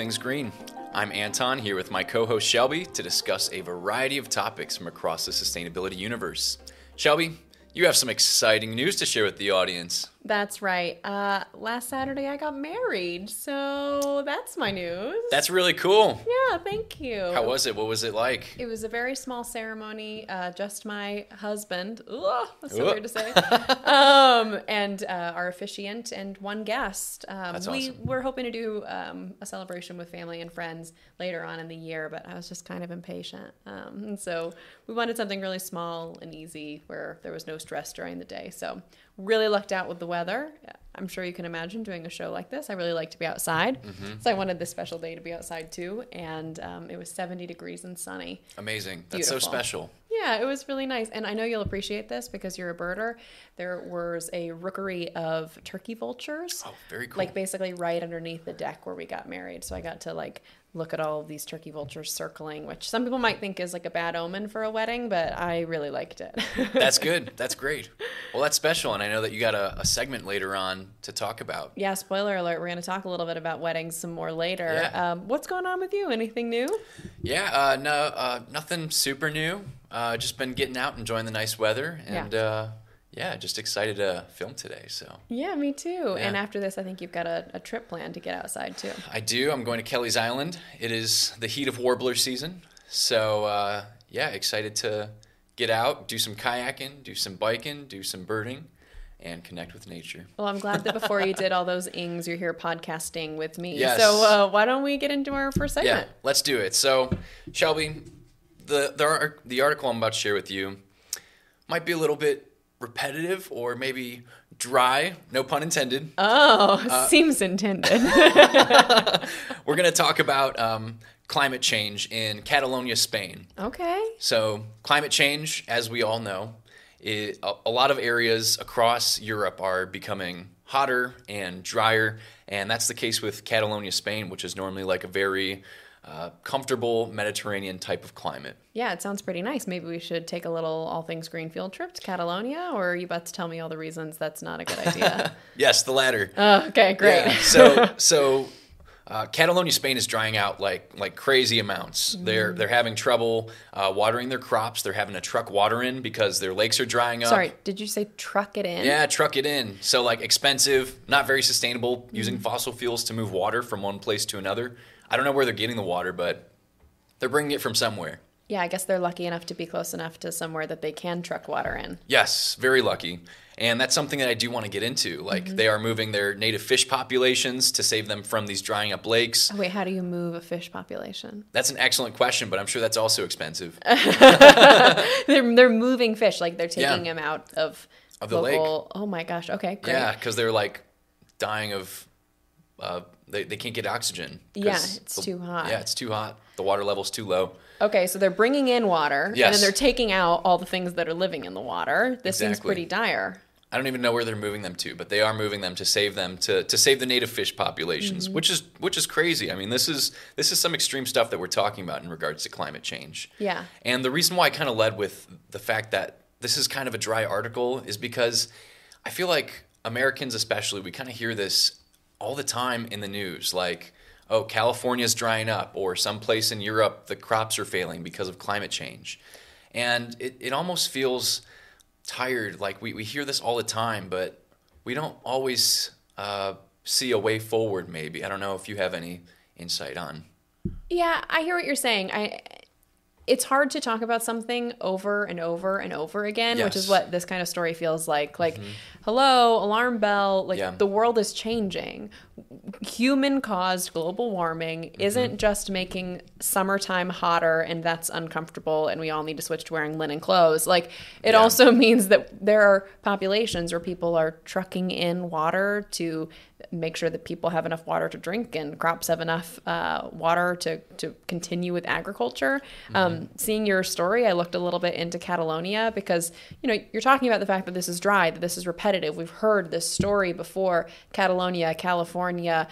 Things Green. I'm Anton here with my co host Shelby to discuss a variety of topics from across the sustainability universe. Shelby, you have some exciting news to share with the audience. That's right. Uh, last Saturday I got married, so that's my news. That's really cool. yeah, thank you. How was it? What was it like? It was a very small ceremony. Uh, just my husband. Ugh, that's so Ugh. weird to say. um, and uh, our officiant and one guest. Um, That's we awesome. were hoping to do um, a celebration with family and friends later on in the year, but I was just kind of impatient. Um, and so we wanted something really small and easy where there was no stress during the day. So really lucked out with the weather. I'm sure you can imagine doing a show like this. I really like to be outside. Mm-hmm. So I wanted this special day to be outside too. And um, it was 70 degrees and sunny. Amazing. That's so special. Yeah, it was really nice. And I know you'll appreciate this because you're a birder. There was a rookery of turkey vultures. Oh, very cool. Like basically right underneath the deck where we got married. So I got to like look at all of these turkey vultures circling, which some people might think is like a bad omen for a wedding, but I really liked it. That's good. That's great. Well, that's special. And I know that you got a, a segment later on to talk about. yeah, spoiler alert, we're going to talk a little bit about weddings some more later. Yeah. Um, what's going on with you? Anything new? Yeah, uh, no, uh, nothing super new. Uh, just been getting out, enjoying the nice weather, Yeah. and uh, yeah, just excited to film today. So Yeah, me too. And after this, I think you've got a, a trip planned to get outside too. I do. I'm going to Kelleys Island. It is the heat of warbler season, so uh, yeah, excited to get out, do some kayaking, do some biking, do some birding, and connect with nature. Well, I'm glad that before you did all those ings, you're here podcasting with me. Yes. So uh, why don't we get into our first segment? Yeah, let's do it. So, Shelby, the the, the article I'm about to share with you might be a little bit repetitive or maybe dry, no pun intended. Oh, Uh, seems intended. We're going to talk about um, climate change in Catalonia, Spain. okay. So, climate change, as we all know, it, a, a lot of areas across Europe are becoming hotter and drier, and that's the case with Catalonia, Spain, which is normally like a very uh, comfortable Mediterranean type of climate. Yeah, it sounds pretty nice. Maybe we should take a little all things green field trip to Catalonia, or are you about to tell me all the reasons that's not a good idea? Yes, the latter. oh, okay, great. Yeah. So, so uh, Catalonia, Spain is drying out like like crazy amounts. Mm. They're they're having trouble uh, watering their crops. They're having to truck water in because their lakes are drying up. Sorry, did you say truck it in? Yeah, truck it in. So like expensive, not very sustainable, using Mm. fossil fuels to move water from one place to another. I don't know where they're getting the water, but they're bringing it from somewhere. Yeah, I guess they're lucky enough to be close enough to somewhere that they can truck water in. Yes, very lucky. And that's something that I do want to get into. Like Mm-hmm. they are moving their native fish populations to save them from these drying up lakes. Oh, wait, how do you move a fish population? That's an excellent question, but I'm sure that's also expensive. they're they're moving fish, like they're taking Yeah. them out of Of the lake. Oh my gosh. Okay, great. Yeah, because they're like dying of, uh, they, they can't get oxygen. Yeah, it's the- too hot. Yeah, it's too hot. The water level's too low. Okay, so they're bringing in water, and then they're taking out all the things that are living in the water. This seems pretty dire. I don't even know where they're moving them to, but they are moving them to save them to, to save the native fish populations, Mm-hmm. which is which is crazy. I mean, this is this is some extreme stuff that we're talking about in regards to climate change. Yeah. And the reason why I kind of led with the fact that this is kind of a dry article is because I feel like Americans, especially, we kind of hear this all the time in the news, like, oh, California's drying up, or someplace in Europe the crops are failing because of climate change, and it, it almost feels tired. Like we, we hear this all the time, but we don't always uh, see a way forward. Maybe I don't know if you have any insight on. Yeah, I hear what you're saying. I it's hard to talk about something over and over and over again, which is what this kind of story feels like. Like, mm-hmm. hello, alarm bell, like Yeah. the world is changing. Human caused global warming mm-hmm. isn't just making summertime hotter and that's uncomfortable and we all need to switch to wearing linen clothes. Like it Yeah. also means that there are populations where people are trucking in water to make sure that people have enough water to drink and crops have enough uh, water to, to continue with agriculture. Um, seeing your story, I looked a little bit into Catalonia because, you know, you're talking about the fact that this is dry, that this is repetitive. We've heard this story before Catalonia, California,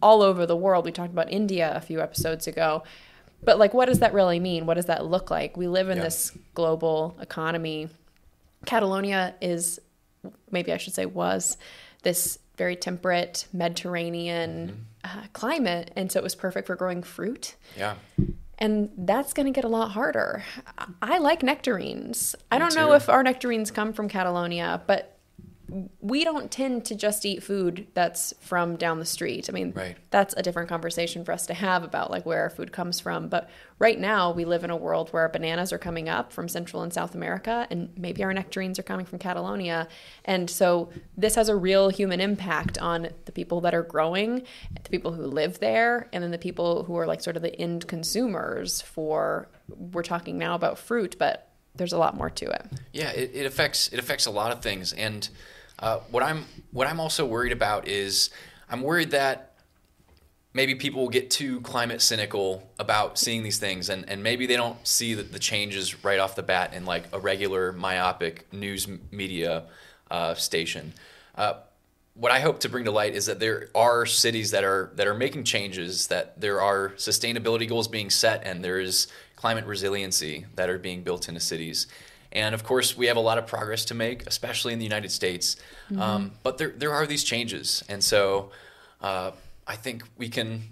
all over the world. We talked about India a few episodes ago. But, like, what does that really mean? What does that look like? We live in Yeah. this global economy. Catalonia is, maybe I should say, was this very temperate Mediterranean uh, climate, and so it was perfect for growing fruit. Yeah. And that's going to get a lot harder. I- I like nectarines. I don't know if our nectarines come from Catalonia, but we don't tend to just eat food that's from down the street. I mean, Right. that's a different conversation for us to have about like where our food comes from. But right now, we live in a world where bananas are coming up from Central and South America, and maybe our nectarines are coming from Catalonia. And so this has a real human impact on the people that are growing, the people who live there, and then the people who are like sort of the end consumers for. We're talking now about fruit, but there's a lot more to it. Yeah, it, it affects it affects a lot of things, and uh, what I'm what I'm also worried about is I'm worried that maybe people will get too climate cynical about seeing these things, and, and maybe they don't see the, the changes right off the bat in like a regular myopic news media uh, station. Uh, what I hope to bring to light is that there are cities that are that are making changes, that there are sustainability goals being set, and there is climate resiliency that are being built into cities. And of course, we have a lot of progress to make, especially in the United States. Um, but there there are these changes, and so uh, I think we can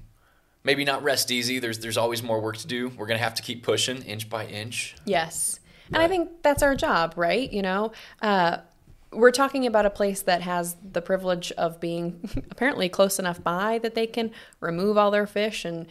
maybe not rest easy. There's there's always more work to do. We're gonna have to keep pushing inch by inch. Yes. And I think that's our job, right? You know, uh, we're talking about a place that has the privilege of being apparently close enough by that they can remove all their fish and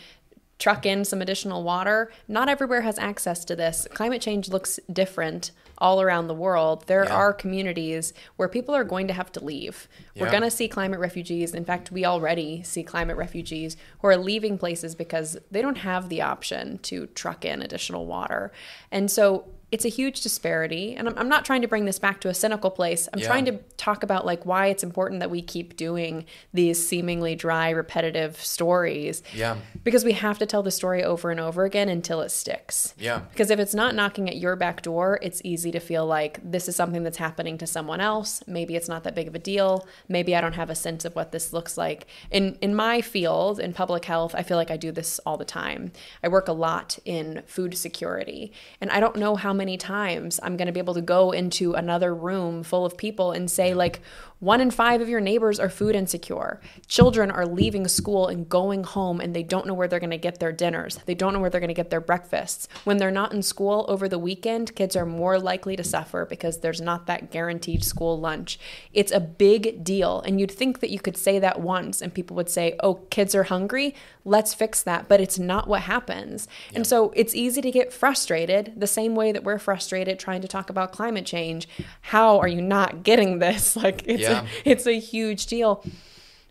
truck in some additional water. Not everywhere has access to this. Climate change looks different all around the world. There Yeah. are communities where people are going to have to leave. We're going to see climate refugees. In fact, we already see climate refugees who are leaving places because they don't have the option to truck in additional water. And so it's a huge disparity. And I'm, I'm not trying to bring this back to a cynical place. I'm Yeah. trying to talk about like why it's important that we keep doing these seemingly dry, repetitive stories. Yeah. Because we have to tell the story over and over again until it sticks. Yeah. Because if it's not knocking at your back door, it's easy to feel like this is something that's happening to someone else. Maybe it's not that big of a deal. Maybe I don't have a sense of what this looks like. In in my field, in public health, I feel like I do this all the time. I work a lot in food security, and I don't know how many times I'm going to be able to go into another room full of people and say like one in five of your neighbors are food insecure. Children are leaving school and going home and they don't know where they're going to get their dinners. They don't know where they're going to get their breakfasts. When they're not in school over the weekend, kids are more likely to suffer because there's not that guaranteed school lunch. It's a big deal. And you'd think that you could say that once and people would say, oh, kids are hungry. Let's fix that. But it's not what happens. And so it's easy to get frustrated the same way that we're frustrated trying to talk about climate change. How are you not getting this? Like, it's, Yeah. a, it's a huge deal.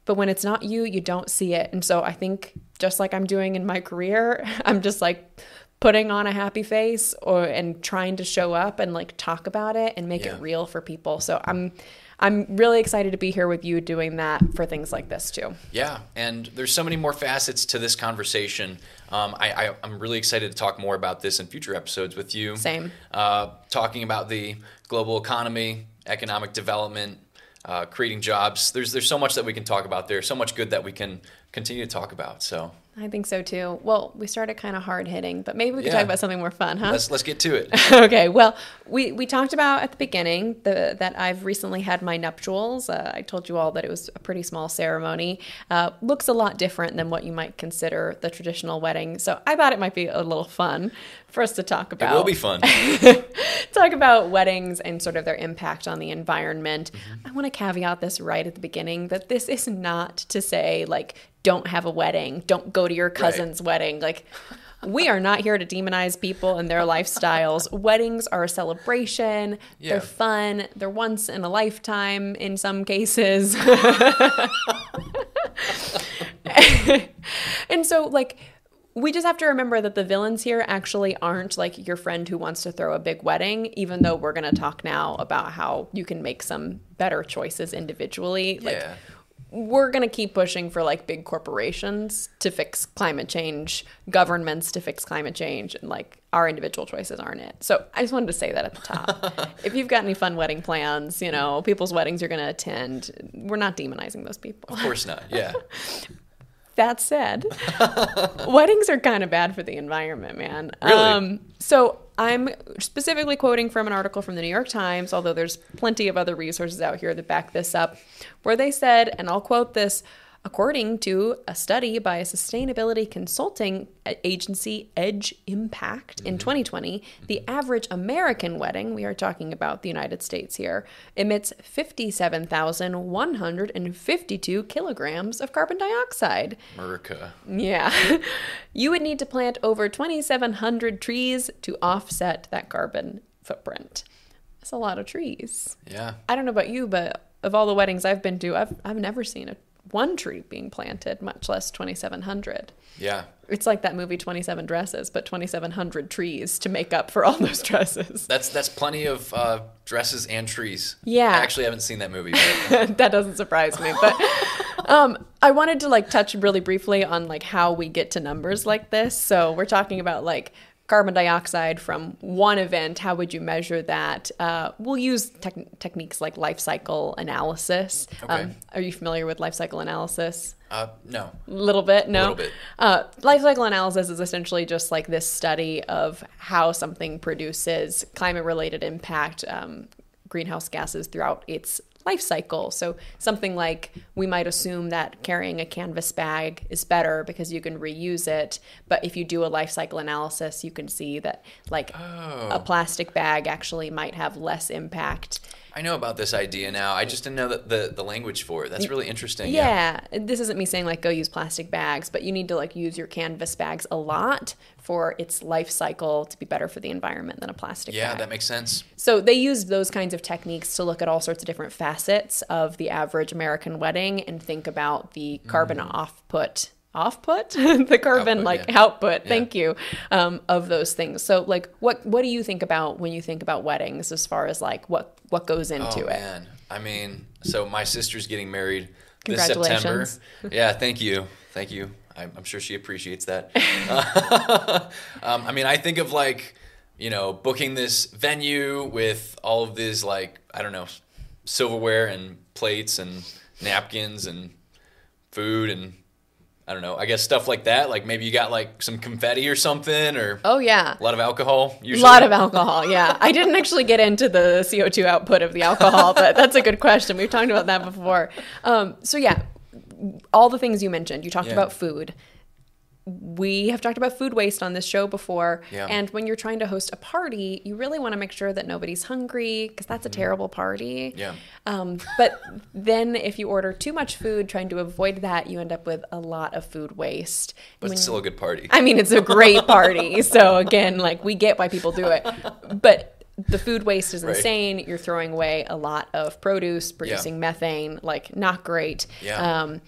But when it's not you, you don't see it. And so I think just like I'm doing in my career, I'm just like putting on a happy face or and trying to show up and like talk about it and make Yeah. it real for people. So I'm I'm really excited to be here with you doing that for things like this too. Yeah, and there's so many more facets to this conversation. Um, I, I, I'm really excited to talk more about this in future episodes with you. Same. Uh, talking about the global economy, economic development, uh, creating jobs. There's there's so much that we can talk about there. So much good that we can continue to talk about. So I think so too. Well, we started kind of hard hitting, but maybe we could Yeah. talk about something more fun, huh? let's let's get to it. okay. Well, we we talked about at the beginning the, that I've recently had my nuptials. Uh, I told you all that it was a pretty small ceremony. Uh, looks a lot different than what you might consider the traditional wedding. So I thought it might be a little fun for us to talk about. It will be fun. talk about weddings and sort of their impact on the environment. Mm-hmm. I want to caveat this right at the beginning that this is not to say like don't have a wedding, don't go to your cousin's wedding. Like we are not here to demonize people and their lifestyles. Weddings are a celebration. Yeah. They're fun. They're once in a lifetime in some cases. and so like we just have to remember that the villains here actually aren't like your friend who wants to throw a big wedding even though we're going to talk now about how you can make some better choices individually like Yeah. We're going to keep pushing for like big corporations to fix climate change governments to fix climate change and like our individual choices aren't it so i just wanted to say that at the top if you've got any fun wedding plans you know people's weddings you're going to attend we're not demonizing those people Of course not. Yeah. that said, weddings are kind of bad for the environment, man. Really? Um, so I'm specifically quoting from an article from the New York Times, although there's plenty of other resources out here that back this up, where they said, and I'll quote this According to a study by a sustainability consulting agency, Edge Impact, in mm-hmm. 2020, the mm-hmm. average American wedding, we are talking about the United States here, emits 57,152 kilograms of carbon dioxide. America. Yeah. you would need to plant over 2,700 trees to offset that carbon footprint. That's a lot of trees. Yeah. I don't know about you, but of all the weddings I've been to, I've, I've never seen a one tree being planted, much less 2,700. Yeah. It's like that movie 27 Dresses, but 2,700 trees to make up for all those dresses. That's that's plenty of uh, dresses and trees. Yeah. I actually haven't seen that movie. But that doesn't surprise me. But um, I wanted to like touch really briefly on like how we get to numbers like this. So we're talking about like carbon dioxide from one event, how would you measure that? Uh, we'll use tech- techniques like life cycle analysis. Okay. Um, are you familiar with life cycle analysis? uh, no. A little bit, no. A little bit. Uh, life cycle analysis is essentially just like this study of how something produces climate-related impact, um, greenhouse gases throughout its life cycle. So something like we might assume that carrying a canvas bag is better because you can reuse it, but if you do a life cycle analysis, you can see that like Oh. a plastic bag actually might have less impact. I know about this idea now. I just didn't know that the, the language for it. That's really interesting. Yeah. This isn't me saying like go use plastic bags, but you need to like use your canvas bags a lot for its life cycle to be better for the environment than a plastic Yeah, bag. that makes sense. So they used those kinds of techniques to look at all sorts of different facets of the average American wedding and think about the carbon mm. offput. Offput, the carbon Output, like yeah. output. Thank you um, of those things. So, like, what what do you think about when you think about weddings, as far as like what what goes into Oh it? man, I mean, so my sister's getting married this September. Yeah, thank you, thank you. I'm, I'm sure she appreciates that. um, I mean, I think of like, you know, booking this venue with all of these like I don't know, silverware and plates and napkins and food and I don't know. I guess stuff like that. Like maybe you got like some confetti or something or Oh yeah, a lot of alcohol. A lot of alcohol, yeah. I didn't actually get into the CO2 output of the alcohol, but that's a good question. We've talked about that before. Um, so, yeah, all the things you mentioned. You talked Yeah. about food. We have talked about food waste on this show before. Yeah. And when you're trying to host a party, you really want to make sure that nobody's hungry because that's a terrible party. Mm-hmm. Yeah. Um, but then if you order too much food, trying to avoid that, you end up with a lot of food waste. But it's still a good party. I mean, it's a great party. so again, like we get why people do it, but the food waste is Right. insane. You're throwing away a lot of produce, producing methane. Like not great. Yeah. Um,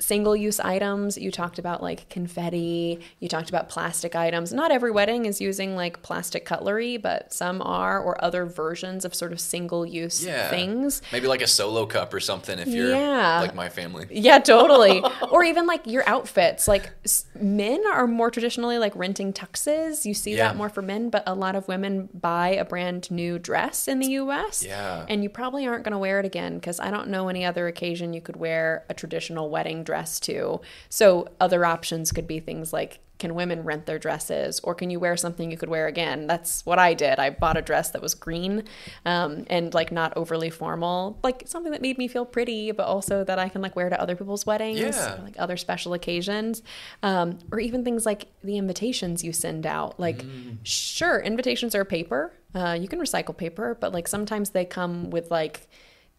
single use items you talked about like confetti you talked about plastic items not every wedding is using like plastic cutlery but some are or other versions of sort of single use yeah. things Maybe like a solo cup or something if you're Yeah. like my family. Yeah, totally. or even like your outfits. Like s- men are more traditionally like renting tuxes. You see Yeah. that more for men, but a lot of women buy a brand new dress in the US. Yeah. And you probably aren't going to wear it again because I don't know any other occasion you could wear a traditional wedding dress to. So other options could be things like can women rent their dresses or can you wear something you could wear again that's what i did i bought a dress that was green um, and like not overly formal like something that made me feel pretty but also that i can like wear to other people's weddings Yeah. or, like other special occasions um, or even things like the invitations you send out like Mm. sure invitations are paper uh, you can recycle paper but like sometimes they come with like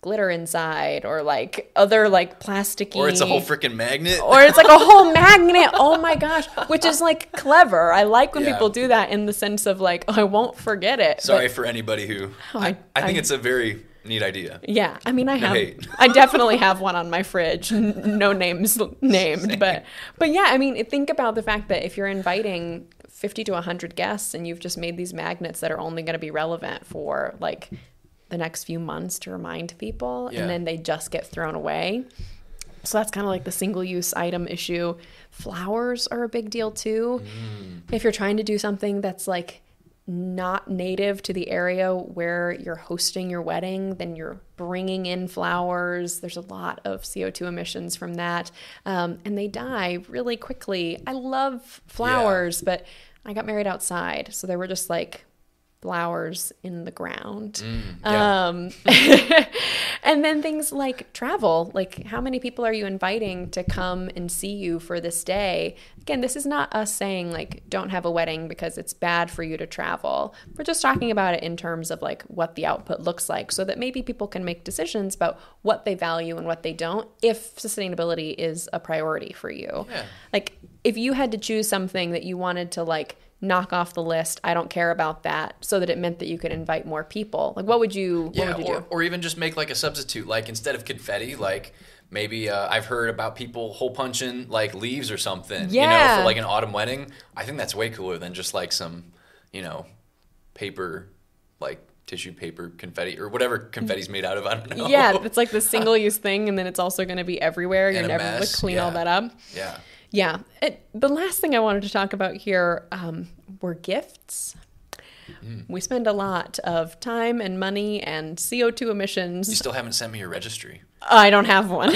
glitter inside or like other like plasticky Or it's a whole freaking magnet. or it's like a whole magnet. Oh my gosh, which is like clever. I like when Yeah. people do that in the sense of like, oh, I won't forget it. Sorry But for anybody who. Oh, I, I- think I- it's a very neat idea. yeah, I mean, I have, hate. I definitely have one on my fridge. No names named, but but yeah, I mean, think about the fact that if you're inviting. 50 to 100 guests and you've just made these magnets that are only going to be relevant for like the next few months to remind people Yeah. and then they just get thrown away So that's kind of like the single use item issue. Flowers are a big deal too. If you're trying to do something that's like not native to the area where you're hosting your wedding, then you're bringing in flowers. There's a lot of CO2 emissions from that. Um, and they die really quickly. I love flowers, but I got married outside. So there were just like flowers in the ground. Mm, yeah. Um, and then things like travel. Like, how many people are you inviting to come and see you for this day? Again, this is not us saying, like, don't have a wedding because it's bad for you to travel. We're just talking about it in terms of, like, what the output looks like so that maybe people can make decisions about what they value and what they don't if sustainability is a priority for you. Yeah. Like, if you had to choose something that you wanted to, like, knock off the list. I don't care about that. So that it meant that you could invite more people. Like, what would you? What yeah, would you or, do? or even just make like a substitute. Like instead of confetti, like maybe uh, I've heard about people hole punching like leaves or something. You know, Yeah. for like an autumn wedding. I think that's way cooler than just like some, you know, paper, like tissue paper confetti or whatever confetti's made out of. I don't know. Yeah, it's like the single-use thing, and then it's also going to be everywhere. You're never going to clean all that up. yeah. Yeah. It, the last thing I wanted to talk about here um, were gifts. Hmm. We spend a lot of time and money and CO2 emissions. You still haven't sent me your registry. I don't have one.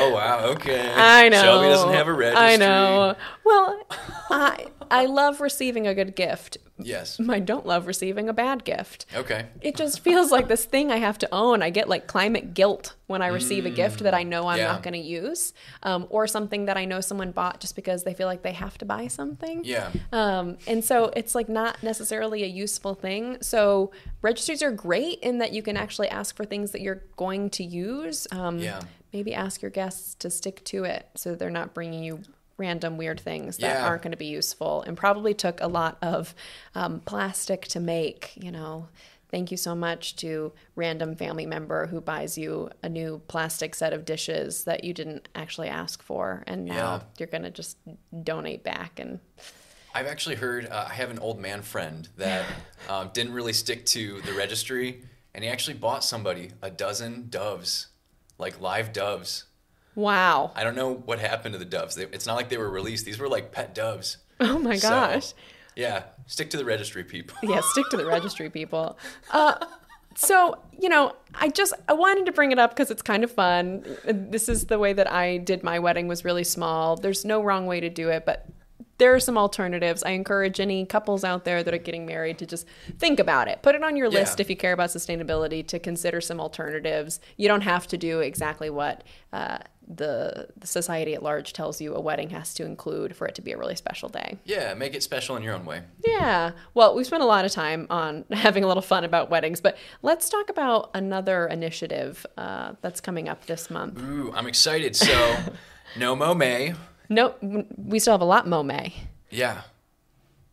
Oh wow, okay. I know. Shelby doesn't have a registry. I know. Well, I I love receiving a good gift. Yes. I don't love receiving a bad gift. Okay. It just feels like this thing I have to own. I get like climate guilt when I receive a gift that I know I'm Mm. yeah. not going to use, um, or something that I know someone bought just because they feel like they have to buy something. Yeah. Um, and so it's like not necessarily a useful thing. So registries are great in that you can actually ask for things that you're going to use. Um, Yeah. Maybe ask your guests to stick to it so they're not bringing you random weird things that Yeah. aren't going to be useful and probably took a lot of um, plastic to make, you know. Thank you so much to random family member who buys you a new plastic set of dishes that you didn't actually ask for and now Yeah. you're going to just donate back and I've actually heard. Uh, I have an old man friend that um, didn't really stick to the registry, and he actually bought somebody a dozen doves, like live doves. wow. I don't know what happened to the doves. They, it's not like they were released. These were like pet doves. Oh my So, gosh. yeah, stick to the registry, people. yeah, stick to the registry people. Uh, so you know, I just I wanted to bring it up because it's kind of fun. This is the way that I did my wedding was really small. There's no wrong way to do it, but there are some alternatives. I encourage any couples out there that are getting married to just think about it. Put it on your list if you care about sustainability to consider some alternatives. You don't have to do exactly what uh, the, the society at large tells you a wedding has to include for it to be a really special day. Yeah, make it special in your own way. Yeah. Well, we spent a lot of time on having a little fun about weddings, but let's talk about another initiative uh, that's coming up this month. Ooh, I'm excited. So, no mow May. No, we still have a lot, Momet. Yeah.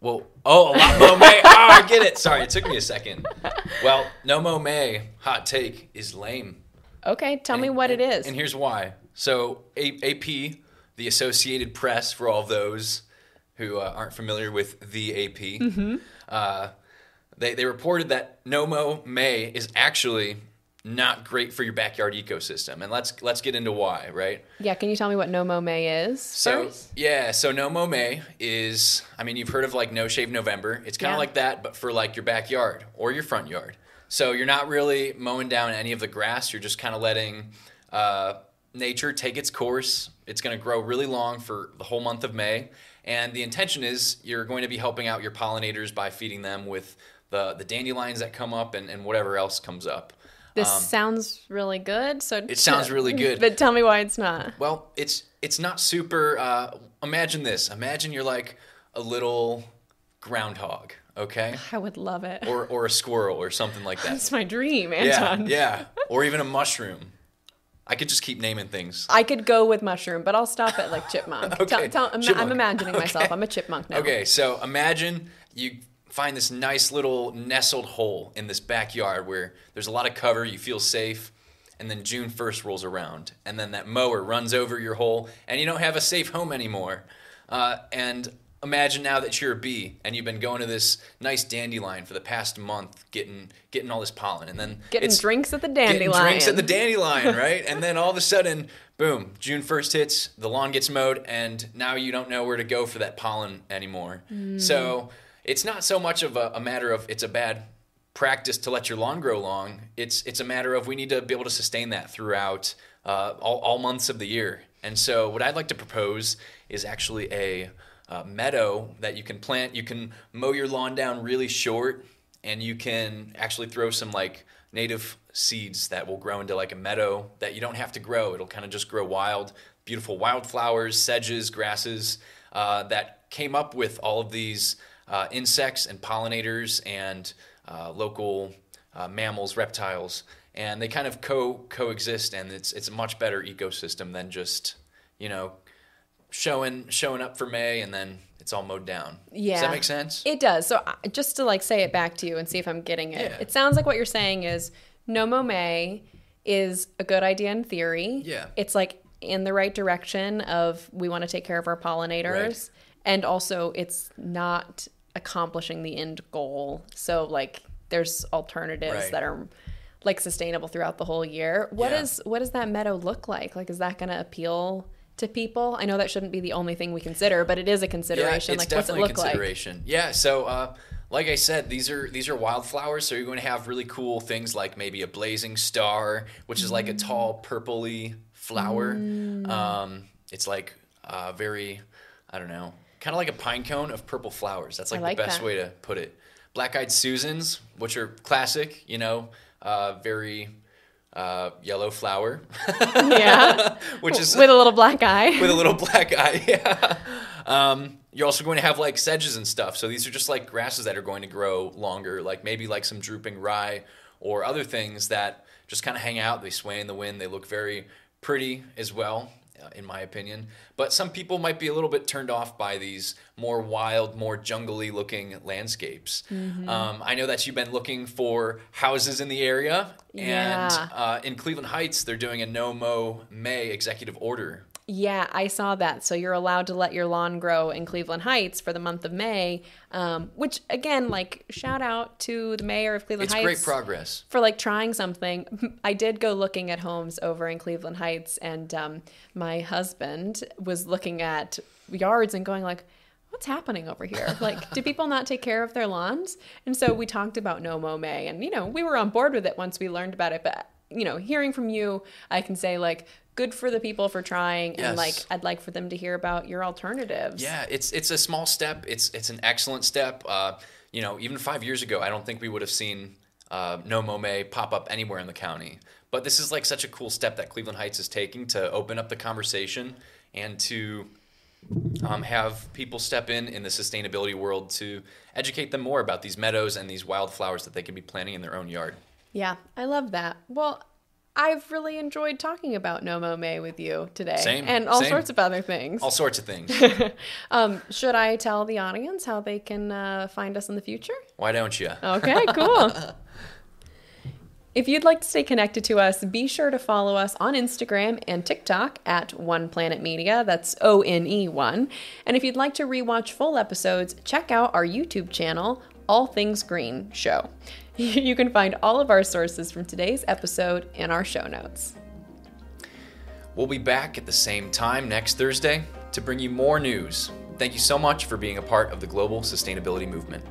Well, oh, a lot mo May. Oh, I get it. Sorry, it took me a second. Well, no mow May. Hot take is lame. Okay, tell me what it and- is. And here's why. So AP, the Associated Press, for all those who uh, aren't familiar with the AP, Mm-hmm. uh, they they reported that No Mow May is actually not great for your backyard ecosystem, and let's let's get into why, right? yeah, can you tell me what No May is? So first? yeah, so no mow May is I mean you've heard of like no shave November. It's kind of Yeah. like that, but for like your backyard or your front yard. So you're not really mowing down any of the grass. You're just kind of letting uh, nature take its course. It's going to grow really long for the whole month of May, and the intention is you're going to be helping out your pollinators by feeding them with the the dandelions that come up and, and whatever else comes up. This sounds really good. So um, It sounds really good. but tell me why it's not. Well, it's it's not super. Uh, imagine this. Imagine you're like a little groundhog, okay, I would love it. or or a squirrel or something like that. It's my dream, yeah, Anton. yeah, or even a mushroom. I could just keep naming things. I could go with mushroom, but I'll stop at like chipmunk. Okay, Tell, tell, I'm, chipmunk. I'm imagining myself. Okay. I'm a chipmunk now. Okay, so imagine you find this nice little nestled hole in this backyard where there's a lot of cover, you feel safe, and then June 1st rolls around, and then that mower runs over your hole, and you don't have a safe home anymore. Uh, and imagine now that you're a bee and you've been going to this nice dandelion for the past month, getting getting all this pollen, and then Getting drinks at the dandelion, getting drinks at the dandelion, right? and then all of a sudden, boom, June 1st hits, the lawn gets mowed, and now you don't know where to go for that pollen anymore. So it's not so much of a, a matter of it's a bad practice to let your lawn grow long. It's it's a matter of we need to be able to sustain that throughout uh, all, all months of the year. And so what I'd like to propose is actually a uh, meadow that you can plant. You can mow your lawn down really short, and you can actually throw some like native seeds that will grow into like a meadow that you don't have to grow. It'll kind of just grow wild, beautiful wildflowers, sedges, grasses uh, that came up with all of these uh, insects and pollinators and uh, local uh, mammals, reptiles, and they kind of co coexist, and it's it's a much better ecosystem than just you know showing showing up for May and then it's all mowed down. Yeah. Does that make sense? It does. So I- just to like say it back to you and see if I'm getting it. Yeah. It sounds like what you're saying is no mow may is a good idea in theory. Yeah. It's like in the right direction of we want to take care of our pollinators Right. and also it's not accomplishing the end goal. So like there's alternatives Right. that are like sustainable throughout the whole year. What Yeah. is what does that meadow look like? Like is that going to appeal to people? I know that shouldn't be the only thing we consider, but it is a consideration. Yeah, it's like what's it look a like? Yeah, so uh, like I said, these are these are wildflowers, so you're going to have really cool things like maybe a blazing star, which is like a tall purpley flower. Mm. Um, it's like uh, very, I don't know, kind of like a pine cone of purple flowers. That's like, like the best that. way to put it. Black-eyed Susans, which are classic, you know, uh, very uh, yellow flower, yeah. which is with a little black eye. with a little black eye. Yeah. Um, you're also going to have like sedges and stuff. So these are just like grasses that are going to grow longer, like maybe like some drooping rye or other things that just kind of hang out. They sway in the wind. They look very pretty as well, in my opinion. But some people might be a little bit turned off by these more wild, more jungly looking landscapes. Mm-hmm. Um, I know that you've been looking for houses in the area. And uh, in Cleveland Heights, they're doing a no mow May executive order yeah, I saw that. So you're allowed to let your lawn grow in Cleveland Heights for the month of May, um, which again, like shout out to the mayor of Cleveland It's Heights. great progress. for like trying something. I did go looking at homes over in Cleveland Heights, and um, my husband was looking at yards and going like, "What's happening over here? Like, do people not take care of their lawns?" And so we talked about No Mow May, and you know, we were on board with it once we learned about it. But you know, hearing from you, I can say like. Good for the people for trying, and like I'd like for them to hear about your alternatives. Yeah, it's it's a small step. It's it's an excellent step. Uh, you know, even five years ago, I don't think we would have seen uh, No Mow May pop up anywhere in the county. But this is like such a cool step that Cleveland Heights is taking to open up the conversation and to um, have people step in in the sustainability world to educate them more about these meadows and these wildflowers that they can be planting in their own yard. Yeah, I love that. Well, I've really enjoyed talking about No Mow May with you today, Same, and all same. sorts of other things. All sorts of things. Um, should I tell the audience how they can uh, find us in the future? Why don't you? Okay, cool. If you'd like to stay connected to us, be sure to follow us on Instagram and TikTok at One Planet Media. That's O N E 1. And if you'd like to rewatch full episodes, check out our YouTube channel, All Things Green Show. You can find all of our sources from today's episode in our show notes. We'll be back at the same time next Thursday to bring you more news. Thank you so much for being a part of the global sustainability movement.